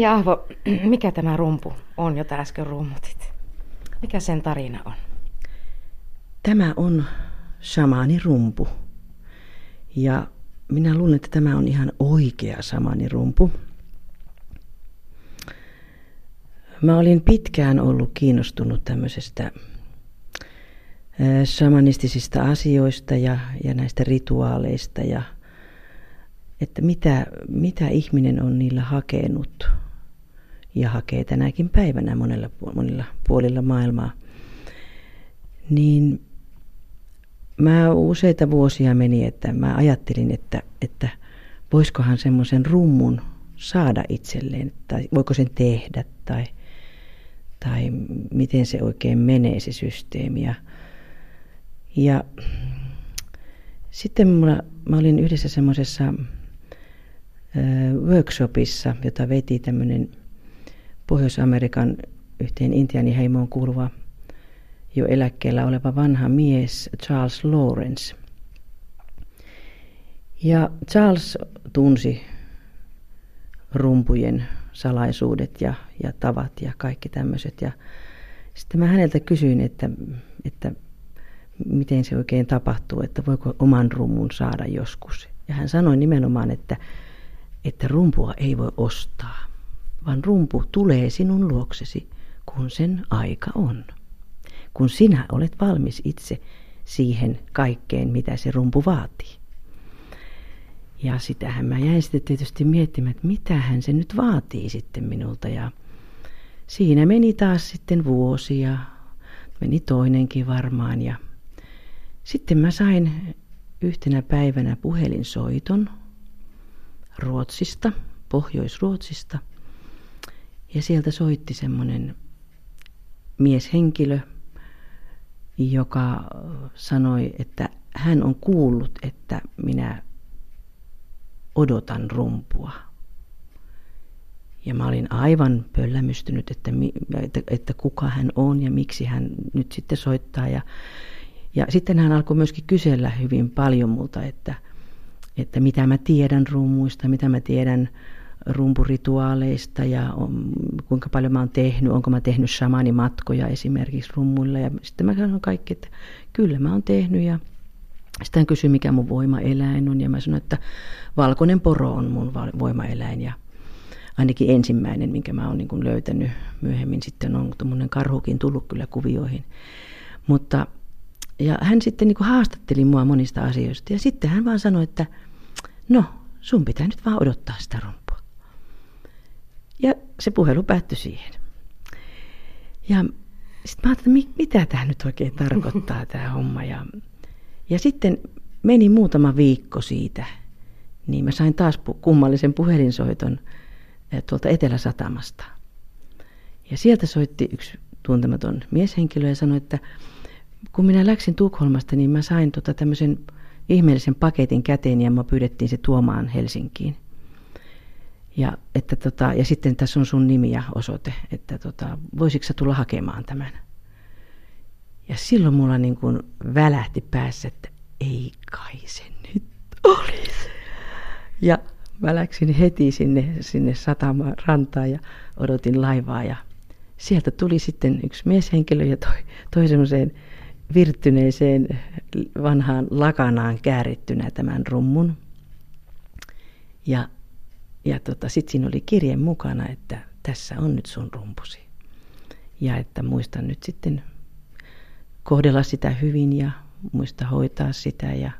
Ei Ahvo, mikä tämä rumpu on, jota äsken rummutit? Mikä sen tarina on? Tämä on shamaanirumpu. Ja minä luulen, että tämä on ihan oikea shamaanirumpu. Mä olin pitkään ollut kiinnostunut tämmöisestä shamanistisista asioista ja, ja näistä rituaaleista ja että mitä, mitä ihminen on niillä hakenut ja hakee tänäkin päivänä monella, monilla puolilla maailmaa. Niin mä useita vuosia meni, että mä ajattelin, että, että voisikohan semmoisen rummun saada itselleen, tai voiko sen tehdä, tai, tai miten se oikein menee se systeemi. Ja, ja sitten mulla, mä olin yhdessä semmoisessa workshopissa, jota veti tämmöinen Pohjois-Amerikan yhteen intiaaniheimoon kuuluva jo eläkkeellä oleva vanha mies Charles Lawrence. Ja Charles tunsi rumpujen salaisuudet ja, ja tavat ja kaikki tämmöiset. Ja sitten mä häneltä kysyin, että, että miten se oikein tapahtuu, että voiko oman rummun saada joskus. Ja hän sanoi nimenomaan, että että rumpua ei voi ostaa, vaan rumpu tulee sinun luoksesi, kun sen aika on. Kun sinä olet valmis itse siihen kaikkeen, mitä se rumpu vaatii. Ja sitähän mä jäin sitten tietysti miettimään, että mitähän se nyt vaatii sitten minulta. Ja siinä meni taas sitten vuosia, meni toinenkin varmaan. Ja sitten mä sain yhtenä päivänä puhelinsoiton Ruotsista, Pohjois-Ruotsista. Ja sieltä soitti semmoinen mieshenkilö, joka sanoi, että hän on kuullut, että minä odotan rumpua. Ja mä olin aivan pöllämystynyt, että, että, että kuka hän on ja miksi hän nyt sitten soittaa. Ja, ja sitten hän alkoi myöskin kysellä hyvin paljon multa, että – että mitä mä tiedän rummuista, mitä mä tiedän rumpurituaaleista ja on, kuinka paljon mä oon tehnyt, onko mä tehnyt shamanimatkoja esimerkiksi rummuilla. Ja sitten mä sanon kaikki, että kyllä mä oon tehnyt ja sitten hän kysyi, mikä mun voimaeläin on ja mä sanoin, että valkoinen poro on mun voimaeläin ja ainakin ensimmäinen, minkä mä oon niin löytänyt myöhemmin sitten on tuommoinen karhukin tullut kyllä kuvioihin. Mutta ja hän sitten niin haastatteli mua monista asioista ja sitten hän vaan sanoi, että no sun pitää nyt vaan odottaa sitä rumpua. Ja se puhelu päättyi siihen. Ja sitten mä ajattelin, että mitä tämä nyt oikein tarkoittaa tämä homma. Ja, ja sitten meni muutama viikko siitä, niin mä sain taas kummallisen puhelinsoiton tuolta Etelä-Satamasta. Ja sieltä soitti yksi tuntematon mieshenkilö ja sanoi, että kun minä läksin Tukholmasta, niin mä sain tota tämmöisen ihmeellisen paketin käteen ja mä pyydettiin se tuomaan Helsinkiin. Ja, että tota, ja sitten tässä on sun nimi ja osoite, että tota, voisitko sä tulla hakemaan tämän. Ja silloin mulla niin kuin välähti päässä, että ei kai se nyt olisi. Ja mä läksin heti sinne, sinne satamaan rantaan ja odotin laivaa ja sieltä tuli sitten yksi mieshenkilö ja toi, toi semmoiseen virttyneeseen vanhaan lakanaan käärittynä tämän rummun. Ja, ja tota, sitten siinä oli kirje mukana, että tässä on nyt sun rumpusi. Ja että muista nyt sitten kohdella sitä hyvin ja muista hoitaa sitä ja,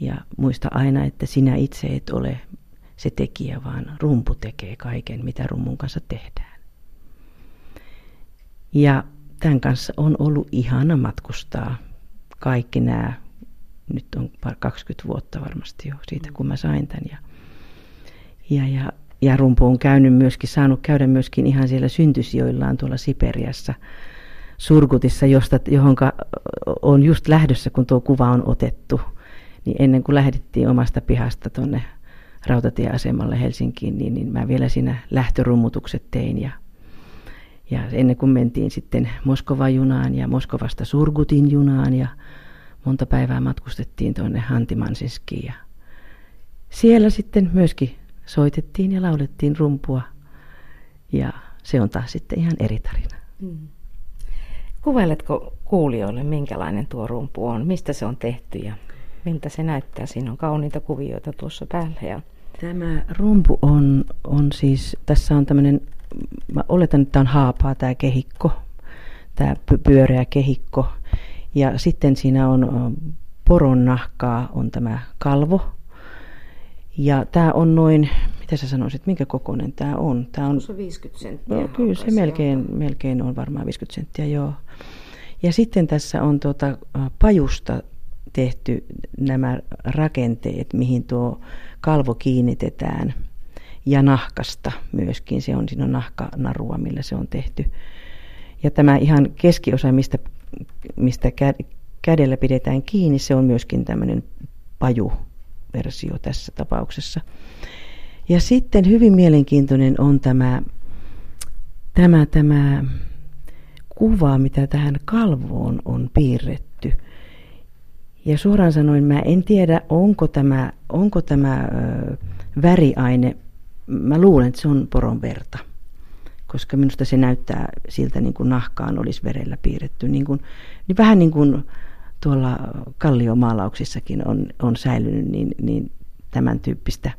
ja muista aina, että sinä itse et ole se tekijä, vaan rumpu tekee kaiken, mitä rummun kanssa tehdään. Ja tämän kanssa on ollut ihana matkustaa kaikki nämä, nyt on 20 vuotta varmasti jo siitä, kun mä sain tämän. Ja, ja, ja, ja rumpu on käynyt myöskin, saanut käydä myöskin ihan siellä syntysjoillaan tuolla Siperiassa Surgutissa, josta, johonka on just lähdössä, kun tuo kuva on otettu. Niin ennen kuin lähdettiin omasta pihasta tuonne rautatieasemalle Helsinkiin, niin, niin mä vielä siinä lähtörummutukset tein ja ja ennen kuin mentiin sitten Moskovan junaan ja Moskovasta Surgutin junaan ja monta päivää matkustettiin tuonne Hantimansiskiin. Ja siellä sitten myöskin soitettiin ja laulettiin rumpua ja se on taas sitten ihan eri tarina. Mm. Kuvailetko kuulijoille, minkälainen tuo rumpu on, mistä se on tehty ja miltä se näyttää? Siinä on kauniita kuvioita tuossa päällä. Ja... Tämä rumpu on, on siis, tässä on tämmöinen mä oletan, että tämä on haapaa tämä kehikko, tämä pyöreä kehikko. Ja sitten siinä on poron nahkaa on tämä kalvo. Ja tämä on noin, mitä sä sanoisit, minkä kokoinen tämä on? Tämä on, se 50 senttiä. No, kyllä se melkein, melkein on varmaan 50 senttiä, joo. Ja sitten tässä on tuota, pajusta tehty nämä rakenteet, mihin tuo kalvo kiinnitetään – ja nahkasta myöskin. Se on, siinä on nahkanarua, millä se on tehty. Ja tämä ihan keskiosa, mistä, mistä kädellä pidetään kiinni, se on myöskin tämmöinen pajuversio tässä tapauksessa. Ja sitten hyvin mielenkiintoinen on tämä, tämä, tämä kuva, mitä tähän kalvoon on piirretty. Ja suoraan sanoen mä en tiedä, onko tämä, onko tämä ö, väriaine mä luulen, että se on poron verta, koska minusta se näyttää siltä niin kuin nahkaan olisi verellä piirretty. Niin, kuin, niin vähän niin kuin tuolla kalliomaalauksissakin on, on säilynyt niin, niin tämän tyyppistä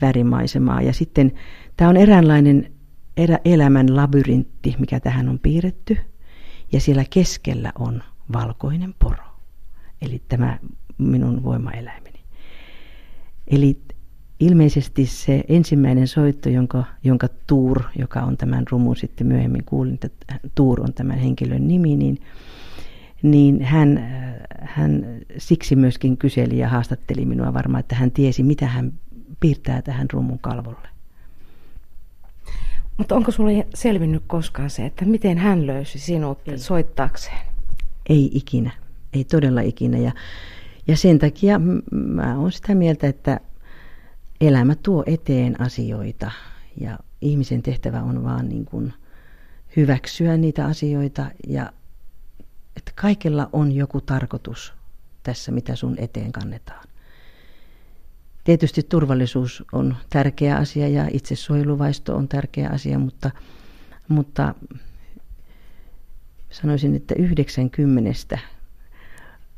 värimaisemaa. Ja sitten tämä on eräänlainen erä, elämän labyrintti, mikä tähän on piirretty. Ja siellä keskellä on valkoinen poro. Eli tämä minun voimaeläimeni. Eli ilmeisesti se ensimmäinen soitto, jonka, jonka Tuur, joka on tämän rumun sitten myöhemmin kuulin, että Tuur on tämän henkilön nimi, niin, niin hän, hän siksi myöskin kyseli ja haastatteli minua varmaan, että hän tiesi, mitä hän piirtää tähän rumun kalvolle. Mutta onko sinulle selvinnyt koskaan se, että miten hän löysi sinut ei. soittaakseen? Ei ikinä, ei todella ikinä. Ja, ja sen takia mä olen sitä mieltä, että elämä tuo eteen asioita ja ihmisen tehtävä on vaan niin kuin hyväksyä niitä asioita ja että kaikella on joku tarkoitus tässä, mitä sun eteen kannetaan. Tietysti turvallisuus on tärkeä asia ja itsesuojeluvaisto on tärkeä asia, mutta, mutta sanoisin, että 90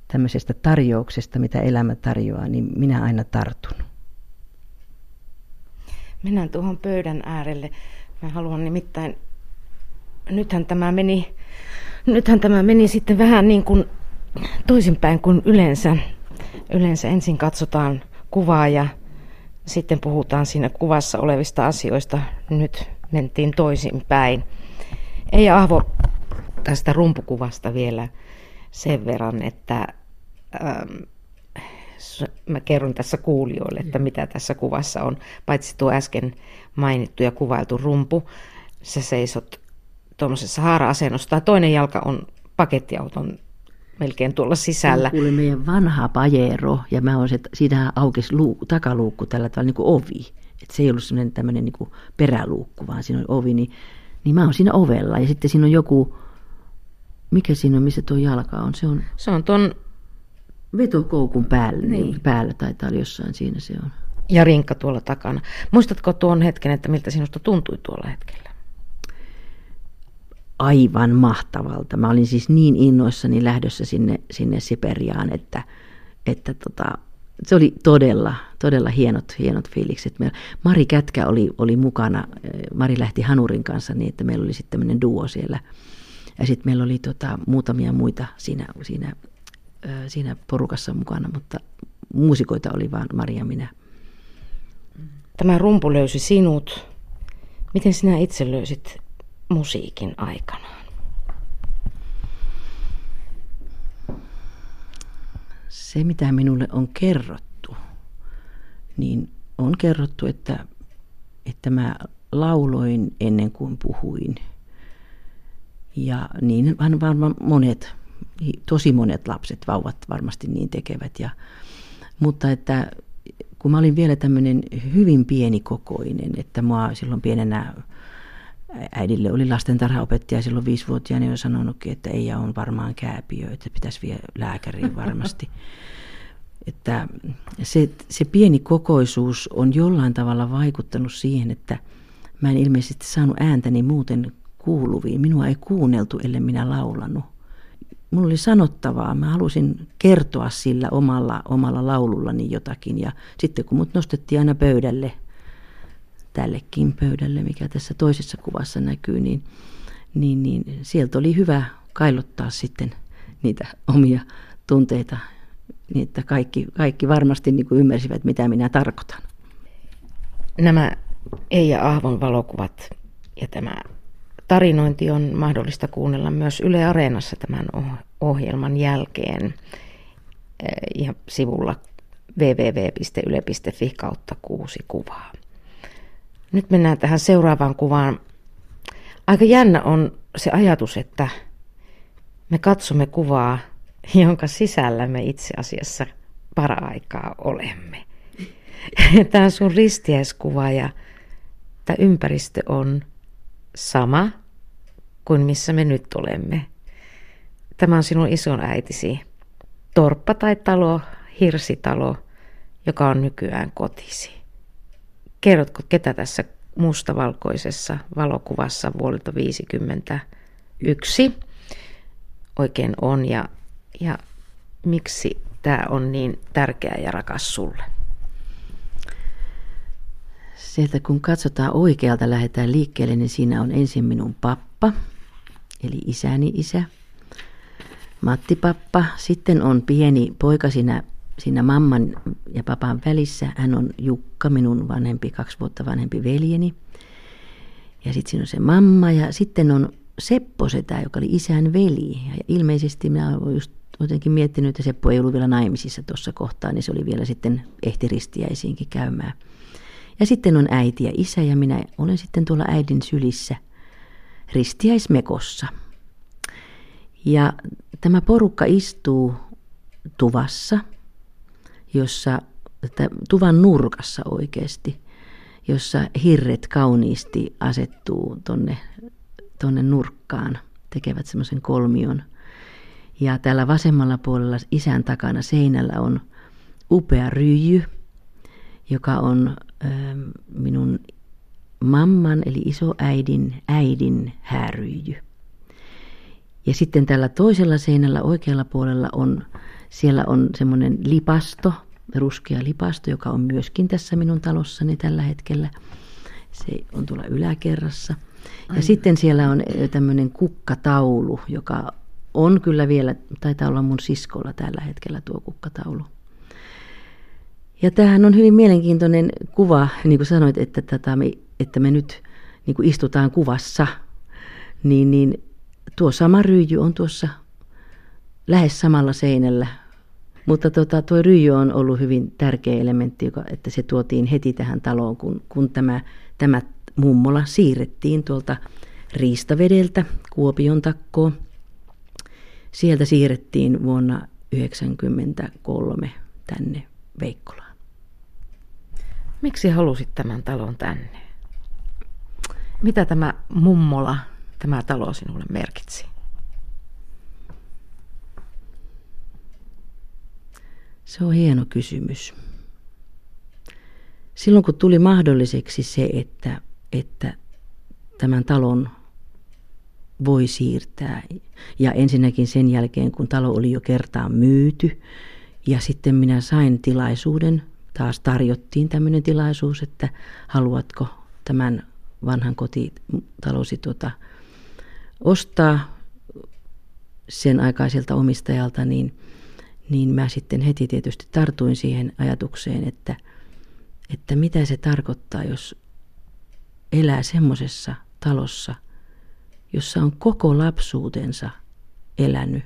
tämmöisestä tarjouksesta, mitä elämä tarjoaa, niin minä aina tartun. Mennään tuohon pöydän äärelle. Mä haluan nimittäin, nythän tämä meni, nythän tämä meni sitten vähän niin kuin toisinpäin kuin yleensä. Yleensä ensin katsotaan kuvaa ja sitten puhutaan siinä kuvassa olevista asioista. Nyt mentiin toisinpäin. Ei Ahvo tästä rumpukuvasta vielä sen verran, että ähm, mä kerron tässä kuulijoille, että mitä tässä kuvassa on. Paitsi tuo äsken mainittu ja kuvailtu rumpu, sä seisot tuommoisessa haara-asennossa, tai toinen jalka on pakettiauton melkein tuolla sisällä. Kuuli meidän vanha pajero, ja mä oon se, siinähän aukesi luu, takaluukku tällä tavalla niin kuin ovi. että se ei ollut semmoinen tämmöinen niin peräluukku, vaan siinä oli ovi, niin, niin mä oon siinä ovella ja sitten siinä on joku, mikä siinä on, missä tuo jalka on? Se on, Se on ton vetokoukun päällä, niin. Niin. päällä taitaa olla jossain siinä se on. ja rinkka tuolla takana. Muistatko tuon hetken, että miltä sinusta tuntui tuolla hetkellä? Aivan mahtavalta. Mä olin siis niin innoissani lähdössä sinne, sinne Siperiaan, että, että tota, se oli todella, todella hienot, hienot fiilikset. Meillä, Mari Kätkä oli, oli mukana. Mari lähti Hanurin kanssa niin, että meillä oli sitten tämmöinen duo siellä. Ja sitten meillä oli tota, muutamia muita siinä, siinä, siinä porukassa mukana, mutta muusikoita oli vain Mari ja minä. Tämä rumpu löysi sinut. Miten sinä itse löysit musiikin aikanaan? Se, mitä minulle on kerrottu, niin on kerrottu, että, että mä lauloin ennen kuin puhuin. Ja niin varmaan monet, tosi monet lapset, vauvat varmasti niin tekevät. Ja, mutta että kun mä olin vielä tämmöinen hyvin pienikokoinen, että mua silloin pienenä äidille oli lastentarhaopettaja silloin viisivuotiaana jo sanonutkin, että ei on varmaan kääpiö, että pitäisi vielä lääkäriin varmasti. että se, se pieni kokoisuus on jollain tavalla vaikuttanut siihen, että mä en ilmeisesti saanut ääntäni muuten kuuluviin. Minua ei kuunneltu, ellei minä laulanut. Mulla oli sanottavaa. Mä halusin kertoa sillä omalla, omalla laulullani jotakin. Ja sitten kun mut nostettiin aina pöydälle, tällekin pöydälle, mikä tässä toisessa kuvassa näkyy, niin, niin, niin sieltä oli hyvä kailottaa sitten niitä omia tunteita, niin että kaikki, kaikki varmasti niin kuin ymmärsivät, mitä minä tarkoitan. Nämä Eija Ahvon valokuvat ja tämä tarinointi on mahdollista kuunnella myös Yle Areenassa tämän oh- ohjelman jälkeen eh, ja sivulla www.yle.fi kautta kuusi kuvaa. Nyt mennään tähän seuraavaan kuvaan. Aika jännä on se ajatus, että me katsomme kuvaa, jonka sisällä me itse asiassa para-aikaa olemme. Tämä on sun ristiäiskuva ja tämä ympäristö on sama kuin missä me nyt olemme. Tämä on sinun ison äitisi torppa tai talo, hirsitalo, joka on nykyään kotisi. Kerrotko, ketä tässä mustavalkoisessa valokuvassa vuodelta 51 oikein on ja, ja miksi tämä on niin tärkeä ja rakas sulle? Sieltä kun katsotaan oikealta, lähdetään liikkeelle, niin siinä on ensin minun pappa, eli isäni isä, Matti pappa. Sitten on pieni poika siinä, siinä mamman ja papan välissä. Hän on Jukka, minun vanhempi, kaksi vuotta vanhempi veljeni. Ja sitten siinä on se mamma ja sitten on Seppo setä, joka oli isän veli. Ja ilmeisesti minä olen just jotenkin miettinyt, että Seppo ei ollut vielä naimisissa tuossa kohtaa, niin se oli vielä sitten ehti ristiäisiinkin käymään. Ja sitten on äiti ja isä ja minä olen sitten tuolla äidin sylissä ristiäismekossa. Ja tämä porukka istuu tuvassa, jossa, tuvan nurkassa oikeasti, jossa hirret kauniisti asettuu tonne, tonne nurkkaan, tekevät semmoisen kolmion. Ja täällä vasemmalla puolella isän takana seinällä on upea ryijy, joka on minun mamman eli isoäidin äidin hääryijy. Ja sitten tällä toisella seinällä oikealla puolella on, siellä on semmoinen lipasto, ruskea lipasto, joka on myöskin tässä minun talossani tällä hetkellä. Se on tuolla yläkerrassa. Ja Aivan. sitten siellä on tämmöinen kukkataulu, joka on kyllä vielä, taitaa olla mun siskolla tällä hetkellä tuo kukkataulu. Ja tämähän on hyvin mielenkiintoinen kuva, niin kuin sanoit, että, tätä me, että me nyt niin kuin istutaan kuvassa, niin, niin tuo sama ryijy on tuossa lähes samalla seinällä. Mutta tota, tuo ryijy on ollut hyvin tärkeä elementti, joka, että se tuotiin heti tähän taloon, kun, kun tämä, tämä mummola siirrettiin tuolta Riistavedeltä Kuopion takkoon. Sieltä siirrettiin vuonna 1993 tänne Veikkolaan. Miksi halusit tämän talon tänne? Mitä tämä mummola, tämä talo sinulle merkitsi? Se on hieno kysymys. Silloin kun tuli mahdolliseksi se, että, että tämän talon voi siirtää, ja ensinnäkin sen jälkeen, kun talo oli jo kertaan myyty, ja sitten minä sain tilaisuuden, taas tarjottiin tämmöinen tilaisuus, että haluatko tämän vanhan kotitalosi tuota, ostaa sen aikaiselta omistajalta, niin, niin mä sitten heti tietysti tartuin siihen ajatukseen, että, että mitä se tarkoittaa, jos elää semmoisessa talossa, jossa on koko lapsuutensa elänyt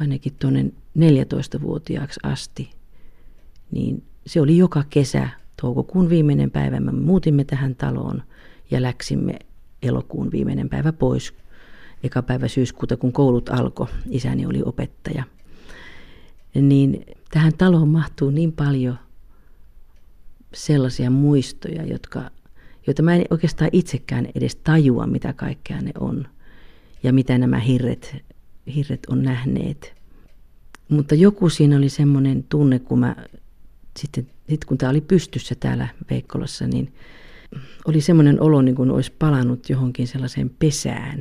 ainakin tuonne 14-vuotiaaksi asti, niin se oli joka kesä, toukokuun viimeinen päivä, me muutimme tähän taloon ja läksimme elokuun viimeinen päivä pois. Eka päivä syyskuuta, kun koulut alkoi, isäni oli opettaja. Niin tähän taloon mahtuu niin paljon sellaisia muistoja, jotka, joita mä en oikeastaan itsekään edes tajua, mitä kaikkea ne on. Ja mitä nämä hirret, hirret on nähneet. Mutta joku siinä oli semmoinen tunne, kun mä sitten, sit kun tämä oli pystyssä täällä Veikkolassa, niin oli semmoinen olo, niin kuin olisi palannut johonkin sellaiseen pesään,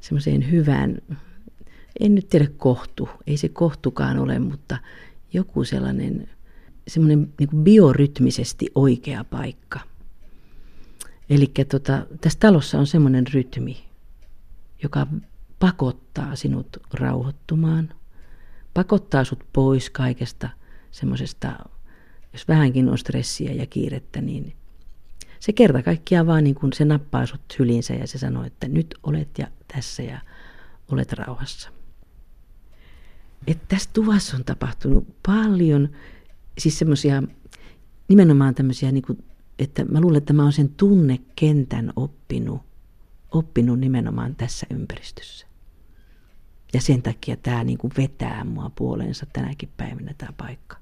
semmoiseen hyvään, en nyt tiedä kohtu, ei se kohtukaan ole, mutta joku sellainen semmoinen niin kuin biorytmisesti oikea paikka. Eli tota, tässä talossa on semmoinen rytmi, joka pakottaa sinut rauhoittumaan, pakottaa sut pois kaikesta semmoisesta, jos vähänkin on stressiä ja kiirettä, niin se kerta kaikkiaan vaan niin kuin se nappaa sut sylinsä ja se sanoo, että nyt olet ja tässä ja olet rauhassa. Että tässä tuvassa on tapahtunut paljon, siis semmoisia nimenomaan tämmöisiä, niin kuin, että mä luulen, että mä oon sen tunnekentän oppinut, oppinut nimenomaan tässä ympäristössä. Ja sen takia tämä niin kuin vetää mua puoleensa tänäkin päivänä tämä paikka.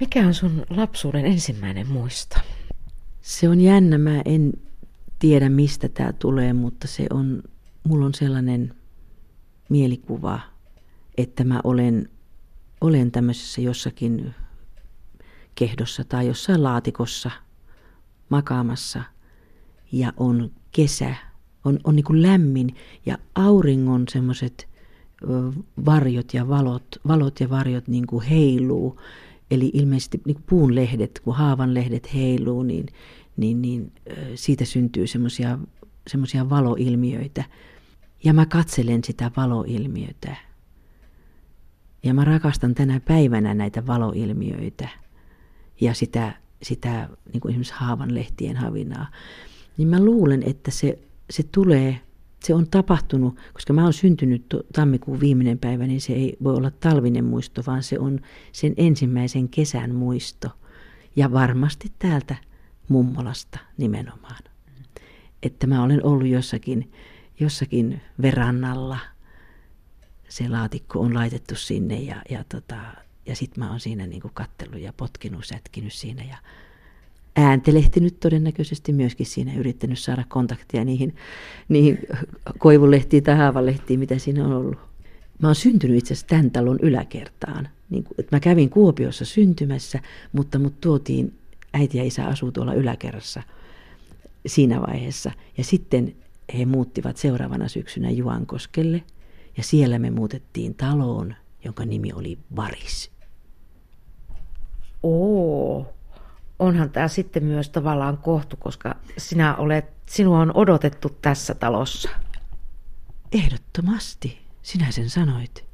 Mikä on sun lapsuuden ensimmäinen muisto? Se on jännä, mä en tiedä mistä tämä tulee, mutta se on, mulla on sellainen mielikuva, että mä olen, olen tämmöisessä jossakin kehdossa tai jossain laatikossa makaamassa ja on kesä, on, on niin kuin lämmin ja auringon semmoiset varjot ja valot, valot ja varjot niin kuin heiluu Eli ilmeisesti niin kuin puun lehdet, kun haavan lehdet heiluu, niin, niin, niin siitä syntyy semmoisia valoilmiöitä. Ja mä katselen sitä valoilmiötä. Ja mä rakastan tänä päivänä näitä valoilmiöitä ja sitä, sitä niin kuin esimerkiksi haavan lehtien havinaa. Niin mä luulen, että se, se tulee se on tapahtunut, koska mä oon syntynyt tammikuun viimeinen päivä, niin se ei voi olla talvinen muisto, vaan se on sen ensimmäisen kesän muisto. Ja varmasti täältä mummolasta nimenomaan. Että mä olen ollut jossakin, jossakin verannalla. Se laatikko on laitettu sinne ja, ja, tota, ja sitten mä oon siinä niinku kattellut ja potkinut, sätkinyt siinä ja ääntelehtinyt todennäköisesti myöskin siinä, yrittänyt saada kontaktia niihin, niihin koivulehtiin tai haavalehtiin, mitä siinä on ollut. Mä oon syntynyt itse asiassa tämän talon yläkertaan. Niin, mä kävin Kuopiossa syntymässä, mutta mut tuotiin, äiti ja isä asuu tuolla yläkerrassa siinä vaiheessa. Ja sitten he muuttivat seuraavana syksynä Juankoskelle ja siellä me muutettiin taloon, jonka nimi oli Varis. Oo, onhan tämä sitten myös tavallaan kohtu, koska sinä olet, sinua on odotettu tässä talossa. Ehdottomasti, sinä sen sanoit.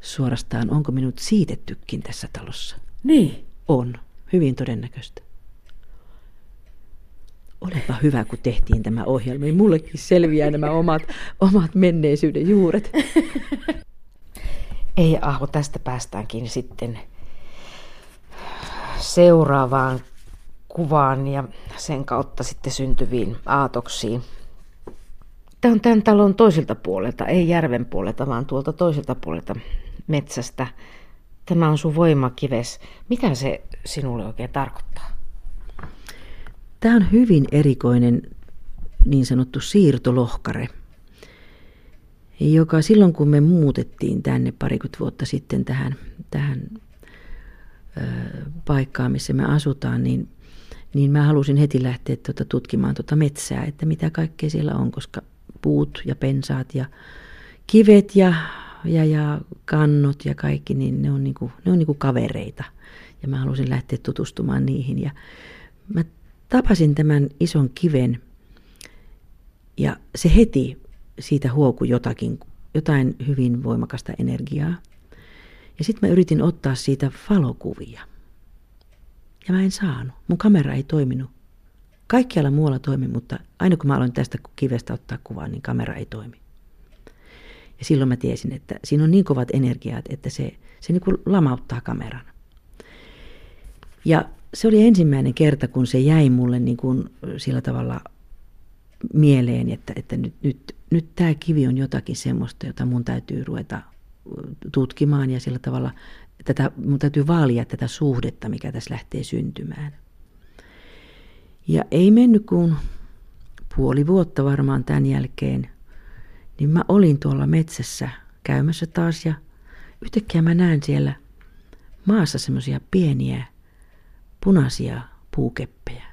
Suorastaan onko minut siitettykin tässä talossa? Niin. On, hyvin todennäköistä. Olepa hyvä, kun tehtiin tämä ohjelma, niin mullekin selviää nämä omat, omat menneisyyden juuret. Ei Aho, tästä päästäänkin sitten seuraavaan kuvaan ja sen kautta sitten syntyviin aatoksiin. Tämä on tämän talon toisilta puolelta, ei järven puolelta, vaan tuolta toiselta puolelta metsästä. tämä on sun voimakives. Mitä se sinulle oikein tarkoittaa? Tämä on hyvin erikoinen niin sanottu siirtolohkare, joka silloin kun me muutettiin tänne parikymmentä vuotta sitten tähän, tähän paikkaan, missä me asutaan, niin, niin mä halusin heti lähteä tuota tutkimaan tuota metsää, että mitä kaikkea siellä on, koska puut ja pensaat ja kivet ja, ja, ja kannot ja kaikki, niin ne on, niinku, ne on niinku kavereita. Ja mä halusin lähteä tutustumaan niihin. Ja mä tapasin tämän ison kiven ja se heti siitä huokui jotakin, jotain hyvin voimakasta energiaa. Ja sitten mä yritin ottaa siitä valokuvia. Ja mä en saanut. Mun kamera ei toiminut. Kaikkialla muualla toimi, mutta aina kun mä aloin tästä kivestä ottaa kuvaa, niin kamera ei toimi. Ja silloin mä tiesin, että siinä on niin kovat energiat, että se, se niin kuin lamauttaa kameran. Ja se oli ensimmäinen kerta, kun se jäi mulle niin kuin sillä tavalla mieleen, että, että nyt, nyt, nyt tämä kivi on jotakin semmoista, jota mun täytyy ruveta tutkimaan ja sillä tavalla tätä, mun täytyy vaalia tätä suhdetta, mikä tässä lähtee syntymään. Ja ei mennyt kuin puoli vuotta varmaan tämän jälkeen, niin mä olin tuolla metsässä käymässä taas ja yhtäkkiä mä näen siellä maassa semmoisia pieniä punaisia puukeppejä.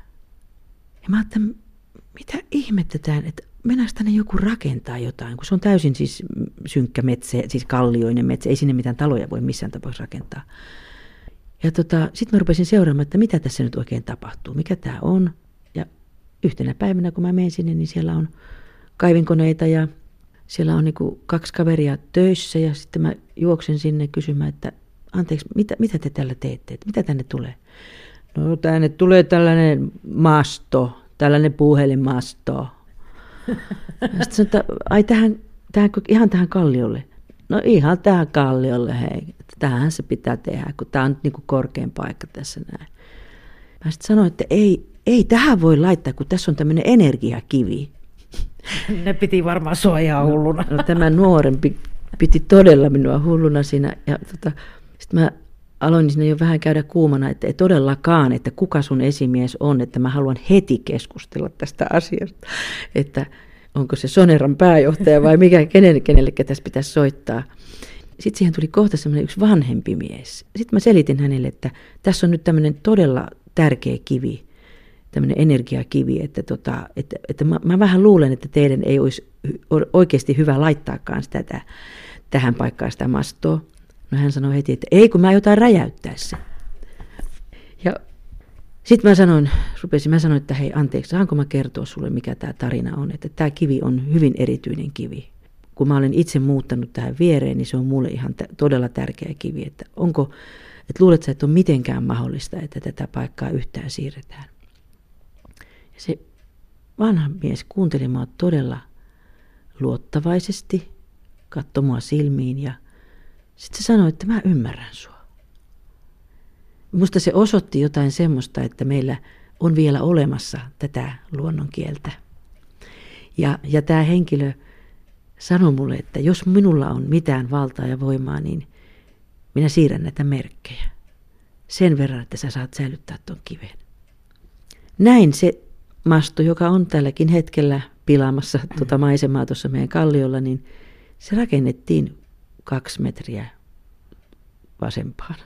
Ja mä ajattelin, mitä ihmettetään, että mennäänkö tänne joku rakentaa jotain, kun se on täysin siis synkkä metsä, siis kallioinen metsä, ei sinne mitään taloja voi missään tapauksessa rakentaa. Ja tota, sitten mä rupesin seuraamaan, että mitä tässä nyt oikein tapahtuu, mikä tämä on. Ja yhtenä päivänä, kun mä menen sinne, niin siellä on kaivinkoneita ja siellä on niinku kaksi kaveria töissä ja sitten mä juoksen sinne kysymään, että anteeksi, mitä, mitä te tällä teette, että mitä tänne tulee? No tänne tulee tällainen masto, tällainen puhelinmasto. Sitten että ai tähän, tähän, ihan tähän kalliolle. No ihan tähän kalliolle, hei. Tähän se pitää tehdä, kun tämä on niin kuin korkein paikka tässä näin. Mä sitten sanoin, että ei, ei tähän voi laittaa, kun tässä on tämmöinen energiakivi. Ne piti varmaan suojaa hulluna. No, no tämä nuorempi piti todella minua hulluna siinä. Ja tota, sitten mä aloin sinne jo vähän käydä kuumana, että ei todellakaan, että kuka sun esimies on, että mä haluan heti keskustella tästä asiasta, että onko se Soneran pääjohtaja vai mikä, kenelle, kenelle tässä pitäisi soittaa. Sitten siihen tuli kohta semmoinen yksi vanhempi mies. Sitten mä selitin hänelle, että tässä on nyt tämmöinen todella tärkeä kivi, tämmöinen energiakivi, että, tota, että, että mä, mä vähän luulen, että teidän ei olisi oikeasti hyvä laittaakaan sitä tähän paikkaan sitä mastoa. No hän sanoi heti, että ei kun mä jotain räjäyttää se. Ja sitten mä sanoin, rupesin, mä sanoin, että hei anteeksi, saanko mä kertoa sulle mikä tämä tarina on, että tämä kivi on hyvin erityinen kivi. Kun mä olen itse muuttanut tähän viereen, niin se on mulle ihan t- todella tärkeä kivi, että onko, että luulet sä, että on mitenkään mahdollista, että tätä paikkaa yhtään siirretään. Ja se vanha mies kuunteli mua todella luottavaisesti, katsoi mua silmiin ja sitten se sanoi, että mä ymmärrän sua. Musta se osoitti jotain semmoista, että meillä on vielä olemassa tätä luonnonkieltä. Ja, ja tämä henkilö sanoi mulle, että jos minulla on mitään valtaa ja voimaa, niin minä siirrän näitä merkkejä. Sen verran, että sä saat säilyttää tuon kiven. Näin se masto, joka on tälläkin hetkellä pilaamassa tuota maisemaa tuossa meidän kalliolla, niin se rakennettiin kaksi metriä vasempaan.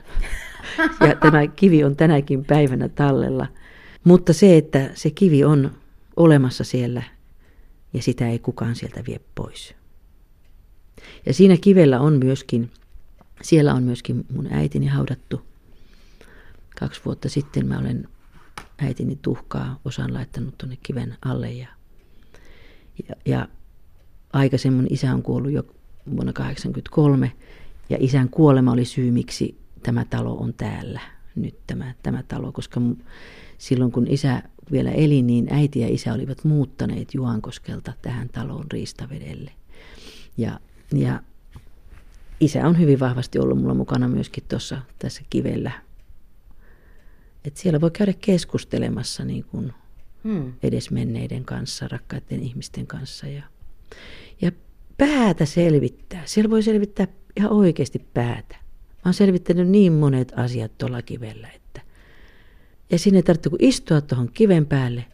Ja tämä kivi on tänäkin päivänä tallella. Mutta se, että se kivi on olemassa siellä ja sitä ei kukaan sieltä vie pois. Ja siinä kivellä on myöskin, siellä on myöskin mun äitini haudattu. Kaksi vuotta sitten mä olen äitini tuhkaa osan laittanut tuonne kiven alle ja, ja, ja aikaisemmin isä on kuollut jo vuonna 1983. Ja isän kuolema oli syy, miksi tämä talo on täällä nyt tämä, tämä talo, koska silloin kun isä vielä eli, niin äiti ja isä olivat muuttaneet Juankoskelta tähän taloon Riistavedelle. Ja, ja isä on hyvin vahvasti ollut mulla mukana myöskin tuossa tässä kivellä. Et siellä voi käydä keskustelemassa niin kuin hmm. edesmenneiden kanssa, rakkaiden ihmisten kanssa. Ja, ja päätä selvittää. Siellä voi selvittää ihan oikeasti päätä. Mä oon selvittänyt niin monet asiat tuolla kivellä, että... Ja sinne tarvitsee istua tuohon kiven päälle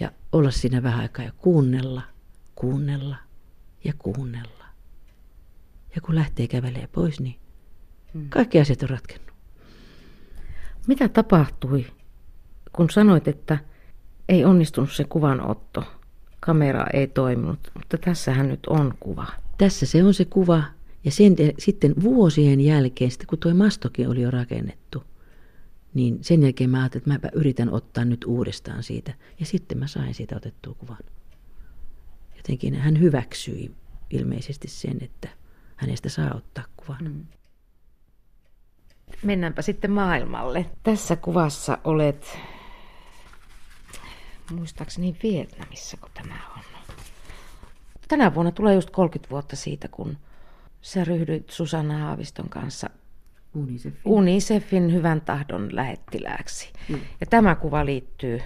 ja olla siinä vähän aikaa ja kuunnella, kuunnella ja kuunnella. Ja kun lähtee kävelee pois, niin hmm. kaikki asiat on ratkennut. Mitä tapahtui, kun sanoit, että ei onnistunut se kuvanotto? Kamera ei toiminut, mutta tässähän nyt on kuva. Tässä se on se kuva. Ja sen, sitten vuosien jälkeen, sitten kun tuo mastokin oli jo rakennettu, niin sen jälkeen mä ajattelin, että mä yritän ottaa nyt uudestaan siitä. Ja sitten mä sain siitä otettua kuvan. Jotenkin hän hyväksyi ilmeisesti sen, että hänestä saa ottaa kuvan. Mm. Mennäänpä sitten maailmalle. Tässä kuvassa olet, muistaakseni Vietnamissa, kun tämä on. Tänä vuonna tulee just 30 vuotta siitä, kun sä ryhdyit Susanna Haaviston kanssa Unicefin, Unicefin hyvän tahdon lähettilääksi. Mm. Ja tämä kuva liittyy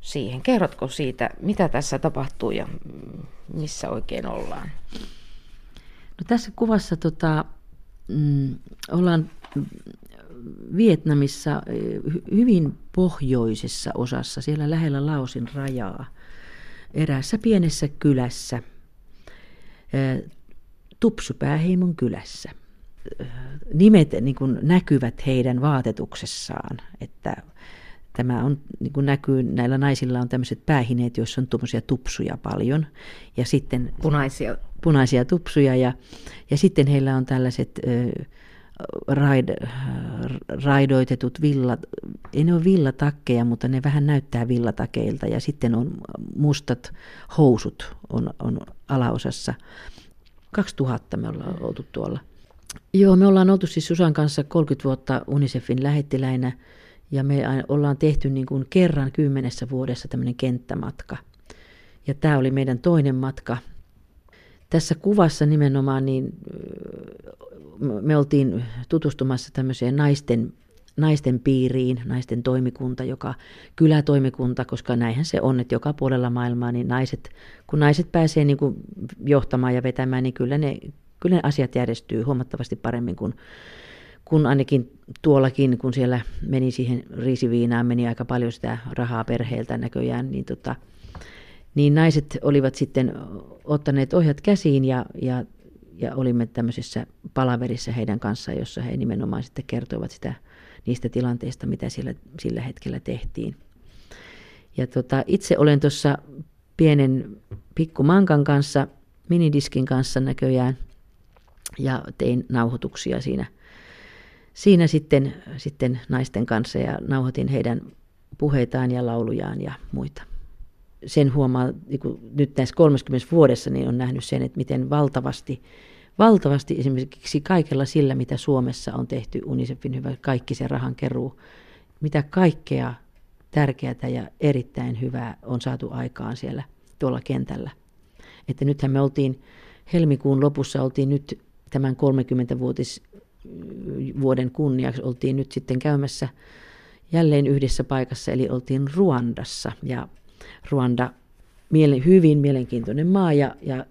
siihen. Kerrotko siitä, mitä tässä tapahtuu ja missä oikein ollaan? No tässä kuvassa tota, mm, ollaan Vietnamissa hyvin pohjoisessa osassa, siellä lähellä Laosin rajaa, eräässä pienessä kylässä, Tupsupääheimon kylässä. Nimet niin kuin näkyvät heidän vaatetuksessaan, että tämä on, niin kuin näkyy, näillä naisilla on tämmöiset päähineet, joissa on tuommoisia tupsuja paljon. Ja sitten punaisia, punaisia tupsuja ja, ja sitten heillä on tällaiset ö, raid, raidoitetut villat, ei ne ole villatakkeja, mutta ne vähän näyttää villatakeilta ja sitten on mustat housut on, on alaosassa. 2000 me ollaan oltu tuolla. Joo, me ollaan oltu siis Susan kanssa 30 vuotta UNICEFin lähettiläinä ja me ollaan tehty niin kuin kerran kymmenessä vuodessa tämmöinen kenttämatka. Ja tämä oli meidän toinen matka. Tässä kuvassa nimenomaan niin me oltiin tutustumassa tämmöiseen naisten, naisten piiriin, naisten toimikunta, joka kylätoimikunta, koska näinhän se on, että joka puolella maailmaa, niin naiset, kun naiset pääsee niin kuin johtamaan ja vetämään, niin kyllä ne, kyllä ne asiat järjestyy huomattavasti paremmin kuin kun ainakin tuollakin, kun siellä meni siihen riisiviinaan, meni aika paljon sitä rahaa perheeltä näköjään, niin, tota, niin naiset olivat sitten ottaneet ohjat käsiin ja, ja ja olimme tämmöisessä palaverissa heidän kanssaan, jossa he nimenomaan sitten kertoivat sitä, niistä tilanteista, mitä siellä, sillä hetkellä tehtiin. Ja tota, itse olen tuossa pienen pikkumankan kanssa, minidiskin kanssa näköjään, ja tein nauhoituksia siinä, siinä sitten, sitten naisten kanssa ja nauhoitin heidän puheitaan ja laulujaan ja muita. Sen huomaa, niin nyt näissä 30 vuodessa niin on nähnyt sen, että miten valtavasti valtavasti esimerkiksi kaikella sillä, mitä Suomessa on tehty UNICEFin hyvä, kaikki se rahan keruu, mitä kaikkea tärkeää ja erittäin hyvää on saatu aikaan siellä tuolla kentällä. Että nythän me oltiin helmikuun lopussa oltiin nyt tämän 30-vuotis vuoden kunniaksi oltiin nyt sitten käymässä jälleen yhdessä paikassa, eli oltiin Ruandassa. Ja Ruanda hyvin mielenkiintoinen maa ja, ja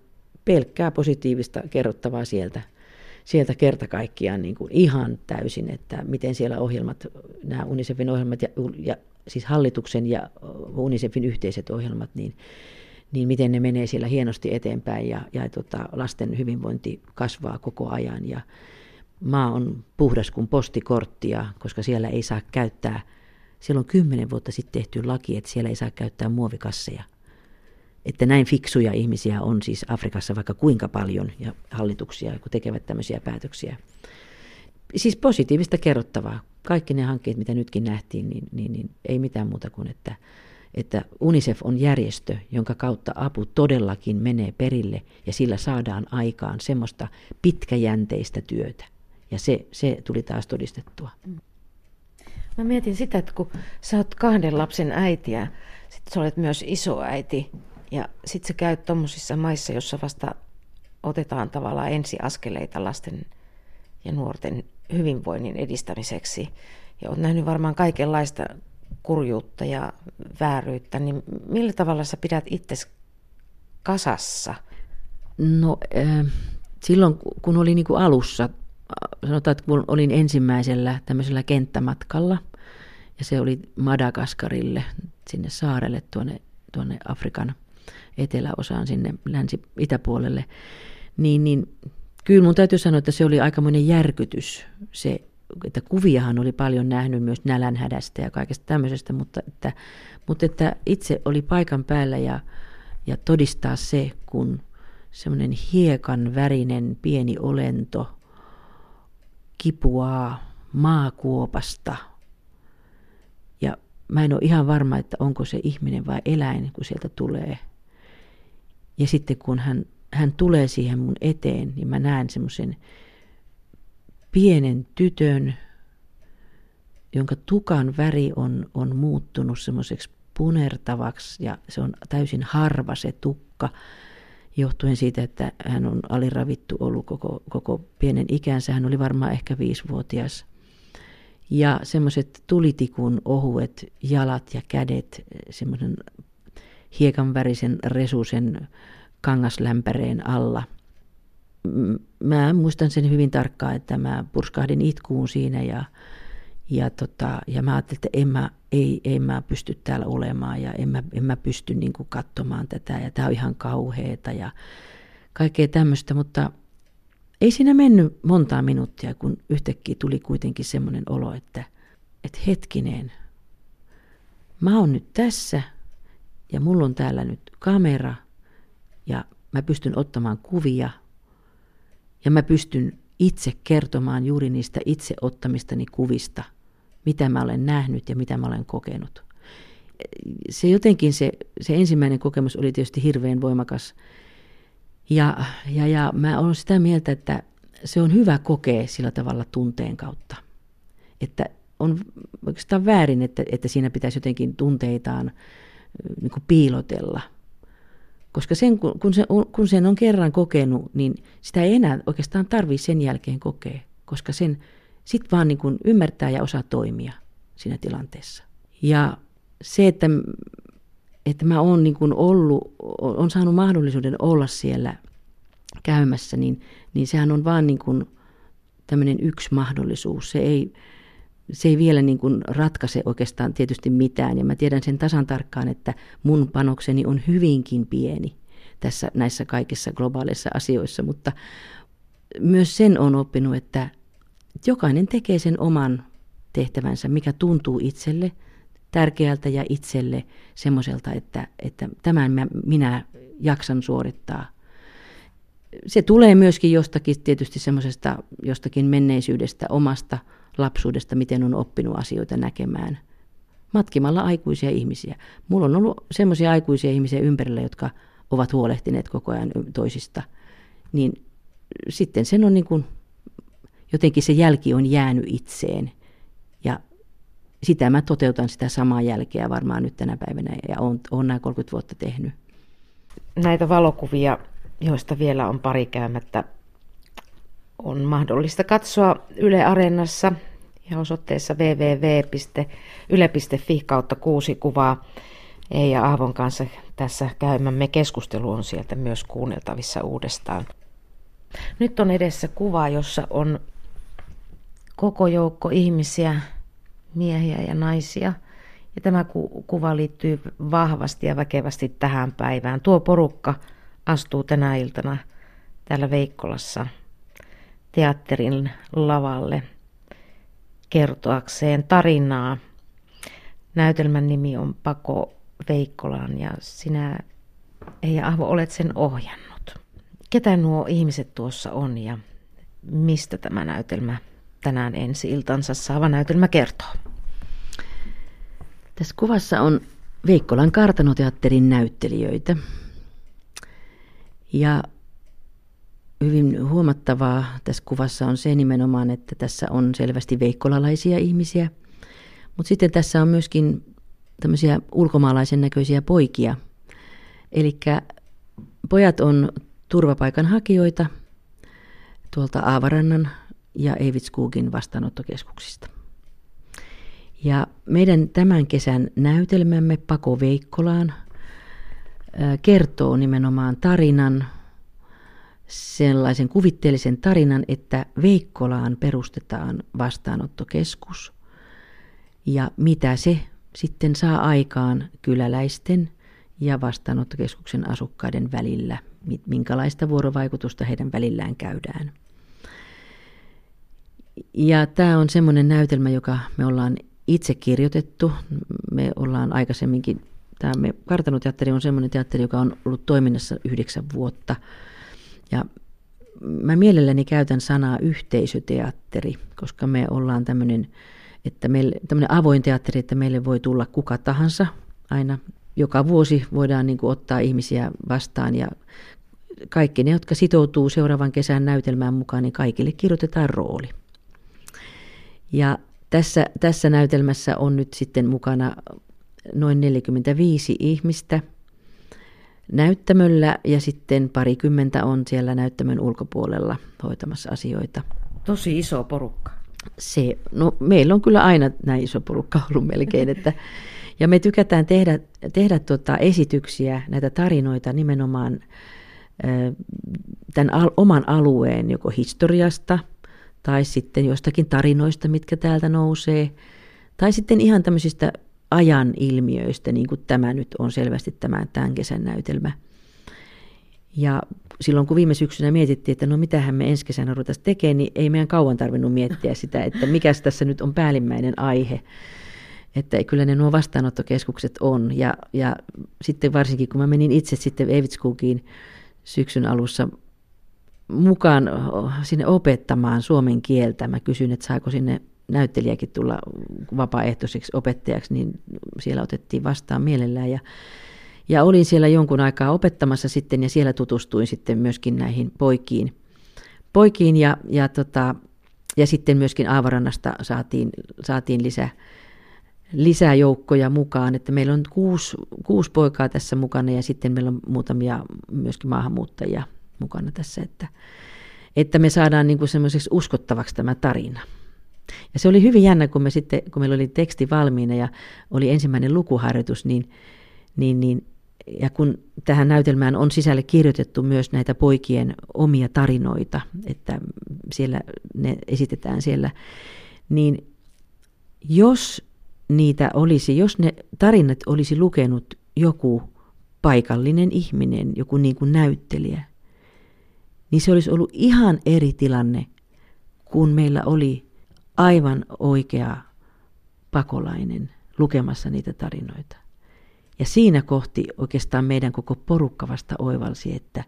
pelkkää positiivista kerrottavaa sieltä, sieltä kerta kaikkiaan niin kuin ihan täysin, että miten siellä ohjelmat, nämä UNICEFin ohjelmat ja, ja siis hallituksen ja UNICEFin yhteiset ohjelmat, niin, niin miten ne menee siellä hienosti eteenpäin ja, ja tota, lasten hyvinvointi kasvaa koko ajan. Ja maa on puhdas kuin postikorttia, koska siellä ei saa käyttää, siellä on kymmenen vuotta sitten tehty laki, että siellä ei saa käyttää muovikasseja että näin fiksuja ihmisiä on siis Afrikassa vaikka kuinka paljon ja hallituksia, kun tekevät tämmöisiä päätöksiä. Siis positiivista kerrottavaa. Kaikki ne hankkeet, mitä nytkin nähtiin, niin, niin, niin ei mitään muuta kuin, että, että UNICEF on järjestö, jonka kautta apu todellakin menee perille ja sillä saadaan aikaan semmoista pitkäjänteistä työtä. Ja se, se tuli taas todistettua. Mä mietin sitä, että kun sä oot kahden lapsen äitiä, sitten sä olet myös isoäiti, ja sitten sä käyt tuommoisissa maissa, jossa vasta otetaan tavallaan ensiaskeleita lasten ja nuorten hyvinvoinnin edistämiseksi. Ja olet nähnyt varmaan kaikenlaista kurjuutta ja vääryyttä, niin millä tavalla sä pidät itse kasassa? No äh, silloin kun oli niin kuin alussa, sanotaan, että kun olin ensimmäisellä tämmöisellä kenttämatkalla, ja se oli Madagaskarille, sinne saarelle, tuonne, tuonne Afrikan eteläosaan, sinne länsi-itäpuolelle, niin, niin kyllä mun täytyy sanoa, että se oli aikamoinen järkytys, se, että kuviahan oli paljon nähnyt myös nälänhädästä ja kaikesta tämmöisestä, mutta että, mutta että itse oli paikan päällä ja, ja todistaa se, kun semmoinen hiekan värinen pieni olento kipuaa maakuopasta. Ja mä en ole ihan varma, että onko se ihminen vai eläin, kun sieltä tulee. Ja sitten kun hän, hän tulee siihen mun eteen, niin mä näen semmoisen pienen tytön, jonka tukan väri on, on muuttunut semmoiseksi punertavaksi ja se on täysin harva se tukka johtuen siitä, että hän on aliravittu ollut koko, koko pienen ikänsä. Hän oli varmaan ehkä viisivuotias. Ja semmoiset tulitikun ohuet jalat ja kädet, semmoisen hiekanvärisen resusen kangaslämpäreen alla. Mä muistan sen hyvin tarkkaan, että mä purskahdin itkuun siinä ja, ja, tota, ja mä ajattelin, että en mä, ei, ei mä pysty täällä olemaan ja en mä, en mä pysty niin kuin katsomaan tätä ja tämä on ihan kauheeta ja kaikkea tämmöistä, mutta ei siinä mennyt montaa minuuttia, kun yhtäkkiä tuli kuitenkin semmoinen olo, että, että hetkinen, mä oon nyt tässä ja mulla on täällä nyt kamera ja mä pystyn ottamaan kuvia ja mä pystyn itse kertomaan juuri niistä itse ottamistani kuvista – mitä mä olen nähnyt ja mitä mä olen kokenut. Se jotenkin se, se ensimmäinen kokemus oli tietysti hirveän voimakas. Ja, ja, ja mä olen sitä mieltä, että se on hyvä kokea sillä tavalla tunteen kautta. Että on oikeastaan väärin, että, että siinä pitäisi jotenkin tunteitaan niin kuin piilotella. Koska sen, kun, se, kun sen on kerran kokenut, niin sitä ei enää oikeastaan tarvitse sen jälkeen kokea, koska sen, sitten vaan niin kuin ymmärtää ja osaa toimia siinä tilanteessa. Ja se, että, että mä oon niin kuin ollut, on saanut mahdollisuuden olla siellä käymässä, niin, niin sehän on vaan niin tämmöinen yksi mahdollisuus. Se ei, se ei vielä niin kuin ratkaise oikeastaan tietysti mitään. Ja mä tiedän sen tasan tarkkaan, että mun panokseni on hyvinkin pieni tässä näissä kaikissa globaaleissa asioissa, mutta myös sen on oppinut, että jokainen tekee sen oman tehtävänsä, mikä tuntuu itselle tärkeältä ja itselle semmoiselta, että, että tämän mä, minä jaksan suorittaa. Se tulee myöskin jostakin tietysti semmoisesta jostakin menneisyydestä, omasta lapsuudesta, miten on oppinut asioita näkemään. Matkimalla aikuisia ihmisiä. Mulla on ollut semmoisia aikuisia ihmisiä ympärillä, jotka ovat huolehtineet koko ajan toisista. Niin sitten sen on niin kuin jotenkin se jälki on jäänyt itseen. Ja sitä mä toteutan sitä samaa jälkeä varmaan nyt tänä päivänä ja olen, olen nämä 30 vuotta tehnyt. Näitä valokuvia, joista vielä on pari käymättä, on mahdollista katsoa Yle Areenassa ja osoitteessa www.yle.fi kautta kuusi kuvaa. Eija Aavon kanssa tässä käymämme keskustelu on sieltä myös kuunneltavissa uudestaan. Nyt on edessä kuva, jossa on koko joukko ihmisiä, miehiä ja naisia. Ja tämä ku- kuva liittyy vahvasti ja väkevästi tähän päivään. Tuo porukka astuu tänä iltana täällä Veikkolassa teatterin lavalle kertoakseen tarinaa. Näytelmän nimi on Pako Veikkolaan ja sinä, ei Ahvo, olet sen ohjannut. Ketä nuo ihmiset tuossa on ja mistä tämä näytelmä tänään ensi iltansa saava näytelmä kertoo. Tässä kuvassa on Veikkolan kartanoteatterin näyttelijöitä. Ja hyvin huomattavaa tässä kuvassa on se nimenomaan, että tässä on selvästi veikkolalaisia ihmisiä. Mutta sitten tässä on myöskin tämmöisiä ulkomaalaisen näköisiä poikia. Eli pojat on turvapaikanhakijoita tuolta Aavarannan ja Eivitskugin vastaanottokeskuksista. Ja meidän tämän kesän näytelmämme Pako Veikkolaan kertoo nimenomaan tarinan sellaisen kuvitteellisen tarinan, että Veikkolaan perustetaan vastaanottokeskus. Ja mitä se sitten saa aikaan kyläläisten ja vastaanottokeskuksen asukkaiden välillä, minkälaista vuorovaikutusta heidän välillään käydään. Ja tämä on semmoinen näytelmä, joka me ollaan itse kirjoitettu. Me ollaan aikaisemminkin, tämä me Kartanoteatteri on semmoinen teatteri, joka on ollut toiminnassa yhdeksän vuotta. Ja mä mielelläni käytän sanaa yhteisöteatteri, koska me ollaan tämmöinen, että meille, tämmöinen avoin teatteri, että meille voi tulla kuka tahansa aina. Joka vuosi voidaan niin kuin ottaa ihmisiä vastaan ja kaikki ne, jotka sitoutuu seuraavan kesän näytelmään mukaan, niin kaikille kirjoitetaan rooli. Ja tässä, tässä näytelmässä on nyt sitten mukana noin 45 ihmistä näyttämöllä ja sitten parikymmentä on siellä näyttämön ulkopuolella hoitamassa asioita. Tosi iso porukka. Se, no meillä on kyllä aina näin iso porukka ollut melkein, että, ja me tykätään tehdä, tehdä tuota esityksiä, näitä tarinoita nimenomaan tämän al, oman alueen joko historiasta – tai sitten jostakin tarinoista, mitkä täältä nousee, tai sitten ihan tämmöisistä ajan ilmiöistä, niin kuin tämä nyt on selvästi tämä tämän kesän näytelmä. Ja silloin kun viime syksynä mietittiin, että no mitähän me ensi kesänä ruvetaan tekemään, niin ei meidän kauan tarvinnut miettiä sitä, että mikä tässä nyt on päällimmäinen aihe. Että kyllä ne nuo vastaanottokeskukset on. Ja, ja sitten varsinkin kun mä menin itse sitten Eivitskuukiin syksyn alussa mukaan sinne opettamaan suomen kieltä. Mä kysyin, että saako sinne näyttelijäkin tulla vapaaehtoiseksi opettajaksi, niin siellä otettiin vastaan mielellään. Ja, ja olin siellä jonkun aikaa opettamassa sitten ja siellä tutustuin sitten myöskin näihin poikiin. poikiin ja, ja, tota, ja sitten myöskin Aavarannasta saatiin, saatiin lisää, lisää joukkoja mukaan, että meillä on kuusi, kuusi poikaa tässä mukana ja sitten meillä on muutamia myöskin maahanmuuttajia mukana tässä, että, että me saadaan niin kuin semmoiseksi uskottavaksi tämä tarina. Ja se oli hyvin jännä, kun, me sitten, kun meillä oli teksti valmiina ja oli ensimmäinen lukuharjoitus, niin, niin, niin ja kun tähän näytelmään on sisälle kirjoitettu myös näitä poikien omia tarinoita, että siellä ne esitetään siellä, niin jos niitä olisi, jos ne tarinat olisi lukenut joku paikallinen ihminen, joku niin kuin näyttelijä, niin se olisi ollut ihan eri tilanne, kun meillä oli aivan oikea pakolainen lukemassa niitä tarinoita. Ja siinä kohti oikeastaan meidän koko porukka vasta oivalsi, että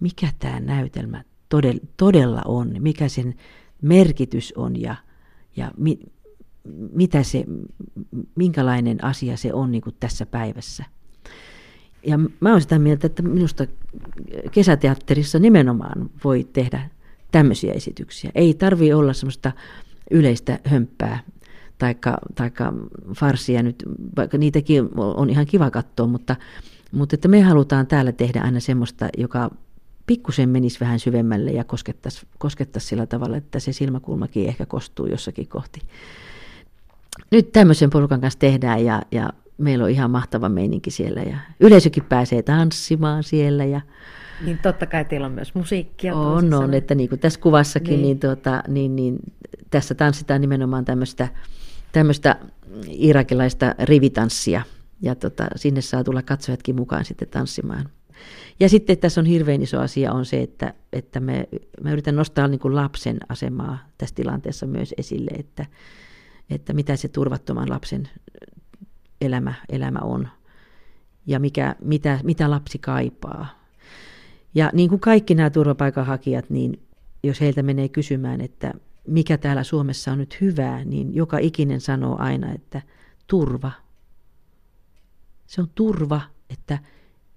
mikä tämä näytelmä todella on, mikä sen merkitys on ja, ja mi, mitä se, minkälainen asia se on niin kuin tässä päivässä. Ja mä olen sitä mieltä, että minusta kesäteatterissa nimenomaan voi tehdä tämmöisiä esityksiä. Ei tarvi olla semmoista yleistä hömppää taikka, taikka farsia nyt, vaikka niitäkin on ihan kiva katsoa, mutta, mutta että me halutaan täällä tehdä aina semmoista, joka pikkusen menisi vähän syvemmälle ja koskettaisi, koskettaisi sillä tavalla, että se silmäkulmakin ehkä kostuu jossakin kohti. Nyt tämmöisen porukan kanssa tehdään ja, ja meillä on ihan mahtava meininki siellä ja yleisökin pääsee tanssimaan siellä. Ja niin totta kai teillä on myös musiikkia. On, on, että niin kuin tässä kuvassakin, niin. Niin, tuota, niin, niin tässä tanssitaan nimenomaan tämmöistä, tämmöistä irakilaista rivitanssia. Ja tota, sinne saa tulla katsojatkin mukaan sitten tanssimaan. Ja sitten tässä on hirveän iso asia on se, että, että me, me yritän nostaa niin kuin lapsen asemaa tässä tilanteessa myös esille, että, että mitä se turvattoman lapsen elämä, elämä on ja mikä, mitä, mitä lapsi kaipaa. Ja niin kuin kaikki nämä turvapaikanhakijat, niin jos heiltä menee kysymään, että mikä täällä Suomessa on nyt hyvää, niin joka ikinen sanoo aina, että turva. Se on turva, että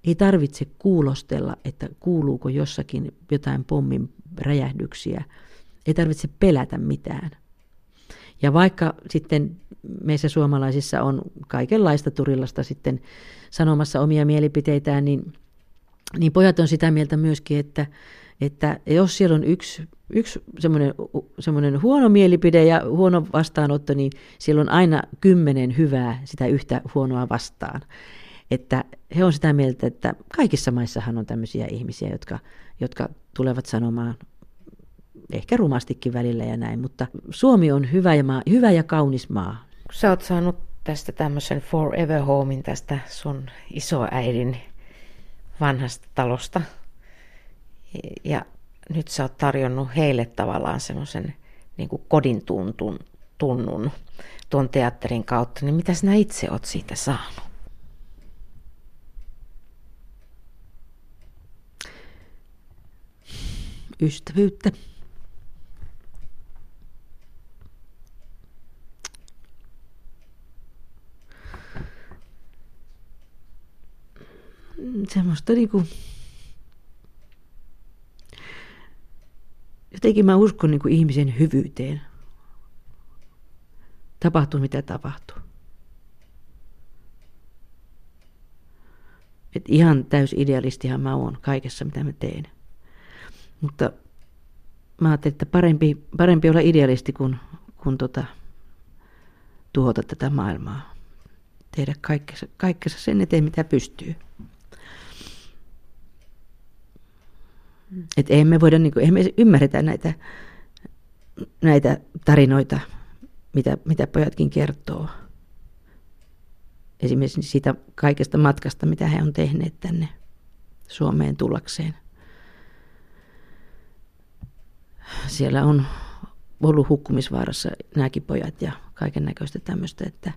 ei tarvitse kuulostella, että kuuluuko jossakin jotain pommin räjähdyksiä. Ei tarvitse pelätä mitään. Ja vaikka sitten meissä suomalaisissa on kaikenlaista turillasta sitten sanomassa omia mielipiteitään, niin, niin pojat on sitä mieltä myöskin, että, että jos siellä on yksi, yksi semmoinen, semmoinen huono mielipide ja huono vastaanotto, niin siellä on aina kymmenen hyvää sitä yhtä huonoa vastaan. että he on sitä mieltä, että kaikissa maissahan on tämmöisiä ihmisiä, jotka, jotka tulevat sanomaan ehkä rumastikin välillä ja näin, mutta Suomi on hyvä ja, maa, hyvä ja kaunis maa. Sä oot saanut tästä tämmöisen Forever Homein tästä sun isoäidin vanhasta talosta. Ja nyt sä oot tarjonnut heille tavallaan semmoisen niin kodin tuntun, tunnun tuon teatterin kautta, niin mitä sinä itse oot siitä saanut? Ystävyyttä. Semmoista niinku... Jotenkin mä uskon niinku ihmisen hyvyyteen tapahtuu mitä tapahtuu. Et ihan täys idealistihan mä oon kaikessa mitä mä teen. Mutta mä ajattelin, että parempi, parempi olla idealisti kuin, kuin tota, tuhota tätä maailmaa. Tehdä kaikkensa, kaikkensa sen eteen, mitä pystyy. Että emme voida, niin kuin, emme ymmärretä näitä, näitä tarinoita mitä, mitä pojatkin kertoo. Esimerkiksi siitä kaikesta matkasta, mitä he on tehneet tänne Suomeen tullakseen. Siellä on ollut hukkumisvaarassa nämäkin pojat ja kaiken näköistä tämmöistä, että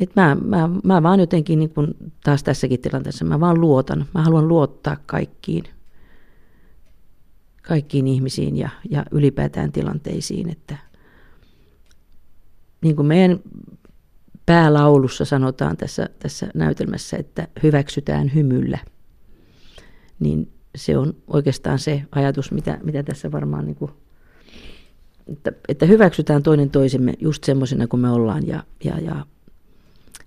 et mä, mä, mä vaan jotenkin niin kun taas tässäkin tilanteessa, mä vaan luotan. Mä haluan luottaa kaikkiin kaikkiin ihmisiin ja, ja ylipäätään tilanteisiin. Että, niin kuin meidän päälaulussa sanotaan tässä, tässä näytelmässä, että hyväksytään hymyllä, niin se on oikeastaan se ajatus, mitä, mitä tässä varmaan, niin kuin, että, että hyväksytään toinen toisemme just semmoisena kuin me ollaan ja, ja, ja,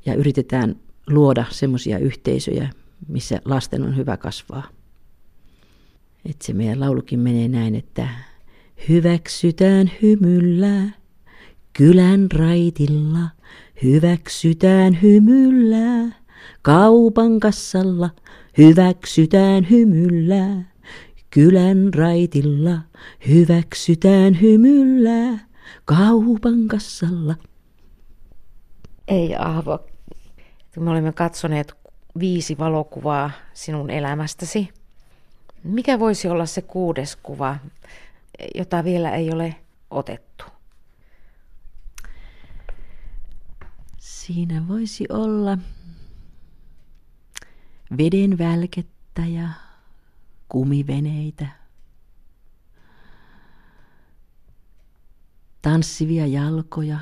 ja yritetään luoda semmoisia yhteisöjä, missä lasten on hyvä kasvaa. Että se meidän laulukin menee näin, että hyväksytään hymyllä kylän raitilla, hyväksytään hymyllä kaupan kassalla, hyväksytään hymyllä kylän raitilla, hyväksytään hymyllä kaupan kassalla. Ei Ahvo, me olemme katsoneet viisi valokuvaa sinun elämästäsi. Mikä voisi olla se kuudes kuva, jota vielä ei ole otettu? Siinä voisi olla veden välkettä ja kumiveneitä. Tanssivia jalkoja,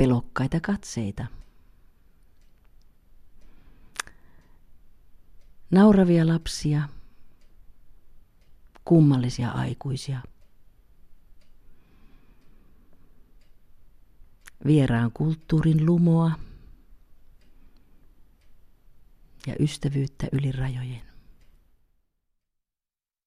pelokkaita katseita. Nauravia lapsia, kummallisia aikuisia. Vieraan kulttuurin lumoa ja ystävyyttä yli rajojen.